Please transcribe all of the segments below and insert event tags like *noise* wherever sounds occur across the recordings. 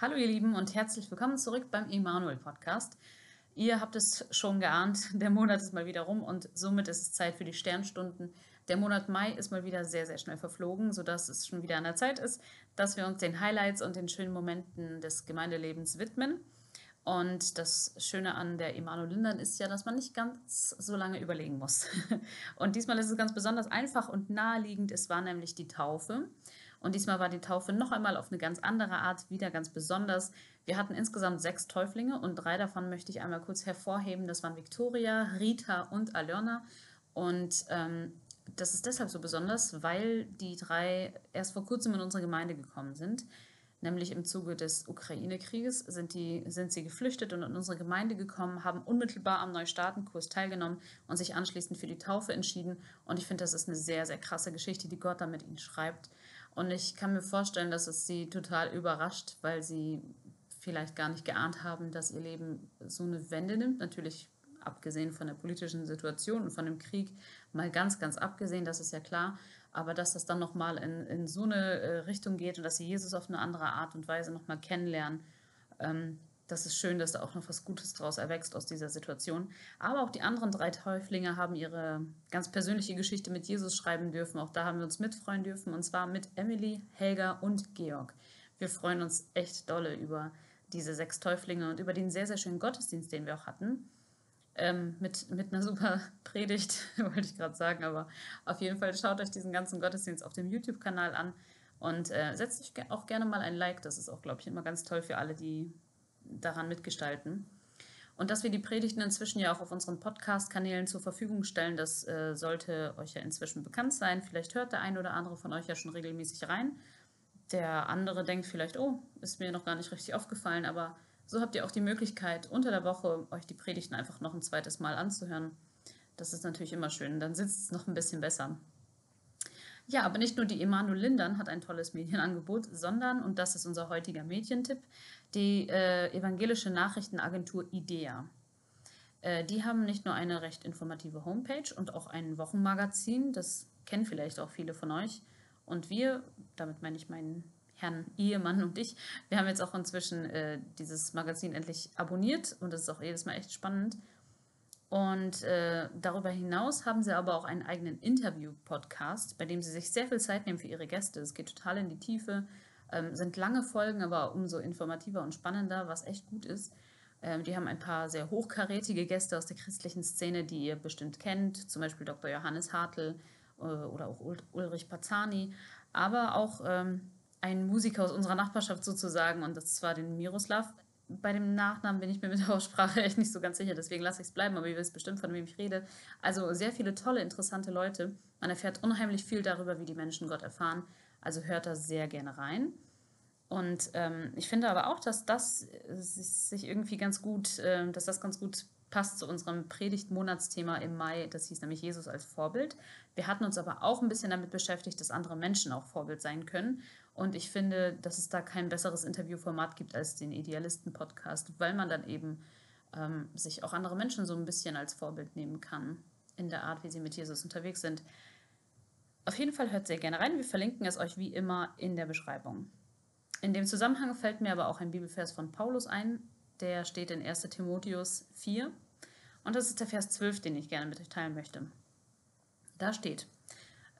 Hallo ihr Lieben und herzlich willkommen zurück beim Emanuel Podcast. Ihr habt es schon geahnt, *laughs* der Monat ist mal wieder rum und somit ist es Zeit für die Sternstunden. Der Monat Mai ist mal wieder sehr, sehr schnell verflogen, sodass es schon wieder an der Zeit ist, dass wir uns den Highlights und den schönen Momenten des Gemeindelebens widmen. Und das Schöne an der Emanuel Lindern ist ja, dass man nicht ganz so lange überlegen muss. *laughs* Und diesmal ist es ganz besonders einfach und naheliegend. Es war nämlich die Taufe. Und diesmal war die Taufe noch einmal auf eine ganz andere Art, wieder ganz besonders. Wir hatten insgesamt sechs Täuflinge und drei davon möchte ich einmal kurz hervorheben. Das waren Victoria, Rita und Alerna. Und ähm, das ist deshalb so besonders, weil die drei erst vor kurzem in unsere Gemeinde gekommen sind. Nämlich im Zuge des Ukraine-Krieges sind, sind sie geflüchtet und in unsere Gemeinde gekommen, haben unmittelbar am Neustartenkurs teilgenommen und sich anschließend für die Taufe entschieden. Und ich finde, das ist eine sehr, sehr krasse Geschichte, die Gott da mit ihnen schreibt. Und ich kann mir vorstellen, dass es sie total überrascht, weil sie vielleicht gar nicht geahnt haben, dass ihr Leben so eine Wende nimmt. Natürlich abgesehen von der politischen Situation und von dem Krieg, mal ganz, ganz abgesehen, das ist ja klar. Aber dass das dann nochmal in, in so eine äh, Richtung geht und dass sie Jesus auf eine andere Art und Weise nochmal kennenlernen, ähm, das ist schön, dass da auch noch was Gutes draus erwächst aus dieser Situation. Aber auch die anderen drei Täuflinge haben ihre ganz persönliche Geschichte mit Jesus schreiben dürfen. Auch da haben wir uns mitfreuen dürfen. Und zwar mit Emily, Helga und Georg. Wir freuen uns echt dolle über diese sechs Täuflinge und über den sehr, sehr schönen Gottesdienst, den wir auch hatten. Ähm, mit, mit einer super *laughs* Predigt, *laughs* wollte ich gerade sagen. Aber auf jeden Fall schaut euch diesen ganzen Gottesdienst auf dem YouTube-Kanal an. Und äh, setzt euch auch gerne mal ein Like. Das ist auch, glaube ich, immer ganz toll für alle, die daran mitgestalten. Und dass wir die Predigten inzwischen ja auch auf unseren Podcast-Kanälen zur Verfügung stellen, das äh, sollte euch ja inzwischen bekannt sein. Vielleicht hört der ein oder andere von euch ja schon regelmäßig rein. Der andere denkt vielleicht, oh, ist mir noch gar nicht richtig aufgefallen, aber so habt ihr auch die Möglichkeit, unter der Woche euch die Predigten einfach noch ein zweites Mal anzuhören. Das ist natürlich immer schön, dann sitzt es noch ein bisschen besser. Ja, aber nicht nur die Emanuel Lindern hat ein tolles Medienangebot, sondern, und das ist unser heutiger Medientipp, die äh, evangelische Nachrichtenagentur IDEA. Äh, die haben nicht nur eine recht informative Homepage und auch ein Wochenmagazin, das kennen vielleicht auch viele von euch. Und wir, damit meine ich meinen Herrn Ehemann und ich, wir haben jetzt auch inzwischen äh, dieses Magazin endlich abonniert und das ist auch jedes Mal echt spannend. Und äh, darüber hinaus haben sie aber auch einen eigenen Interview-Podcast, bei dem sie sich sehr viel Zeit nehmen für ihre Gäste. Es geht total in die Tiefe, ähm, sind lange Folgen, aber umso informativer und spannender, was echt gut ist. Ähm, die haben ein paar sehr hochkarätige Gäste aus der christlichen Szene, die ihr bestimmt kennt, zum Beispiel Dr. Johannes Hartl äh, oder auch Ulrich Pazani, aber auch ähm, ein Musiker aus unserer Nachbarschaft sozusagen, und das war den Miroslav bei dem Nachnamen bin ich mir mit der Aussprache echt nicht so ganz sicher, deswegen lasse ich es bleiben, aber ihr wisst bestimmt, von wem ich rede. Also sehr viele tolle, interessante Leute. Man erfährt unheimlich viel darüber, wie die Menschen Gott erfahren. Also hört da sehr gerne rein. Und ähm, ich finde aber auch, dass das sich irgendwie ganz gut, äh, dass das ganz gut passt zu unserem Predigtmonatsthema im Mai. Das hieß nämlich Jesus als Vorbild. Wir hatten uns aber auch ein bisschen damit beschäftigt, dass andere Menschen auch Vorbild sein können. Und ich finde, dass es da kein besseres Interviewformat gibt als den Idealisten-Podcast, weil man dann eben ähm, sich auch andere Menschen so ein bisschen als Vorbild nehmen kann in der Art, wie sie mit Jesus unterwegs sind. Auf jeden Fall hört sehr gerne rein. Wir verlinken es euch wie immer in der Beschreibung. In dem Zusammenhang fällt mir aber auch ein Bibelvers von Paulus ein. Der steht in 1 Timotheus 4. Und das ist der Vers 12, den ich gerne mit euch teilen möchte. Da steht,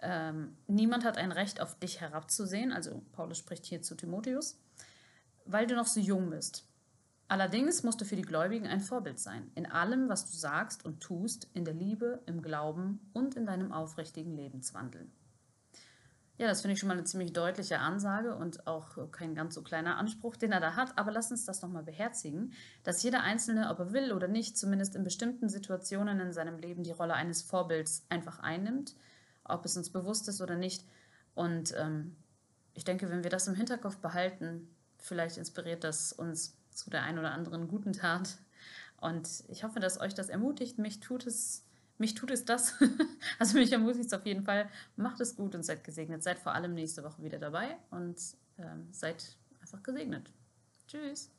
ähm, niemand hat ein Recht auf dich herabzusehen, also Paulus spricht hier zu Timotheus, weil du noch so jung bist. Allerdings musst du für die Gläubigen ein Vorbild sein, in allem, was du sagst und tust, in der Liebe, im Glauben und in deinem aufrichtigen Lebenswandel. Ja, das finde ich schon mal eine ziemlich deutliche Ansage und auch kein ganz so kleiner Anspruch, den er da hat. Aber lass uns das nochmal beherzigen, dass jeder Einzelne, ob er will oder nicht, zumindest in bestimmten Situationen in seinem Leben die Rolle eines Vorbilds einfach einnimmt ob es uns bewusst ist oder nicht. Und ähm, ich denke, wenn wir das im Hinterkopf behalten, vielleicht inspiriert das uns zu der einen oder anderen guten Tat. Und ich hoffe, dass euch das ermutigt. Mich tut es, mich tut es das. *laughs* also mich ermutigt es auf jeden Fall. Macht es gut und seid gesegnet. Seid vor allem nächste Woche wieder dabei und ähm, seid einfach gesegnet. Tschüss.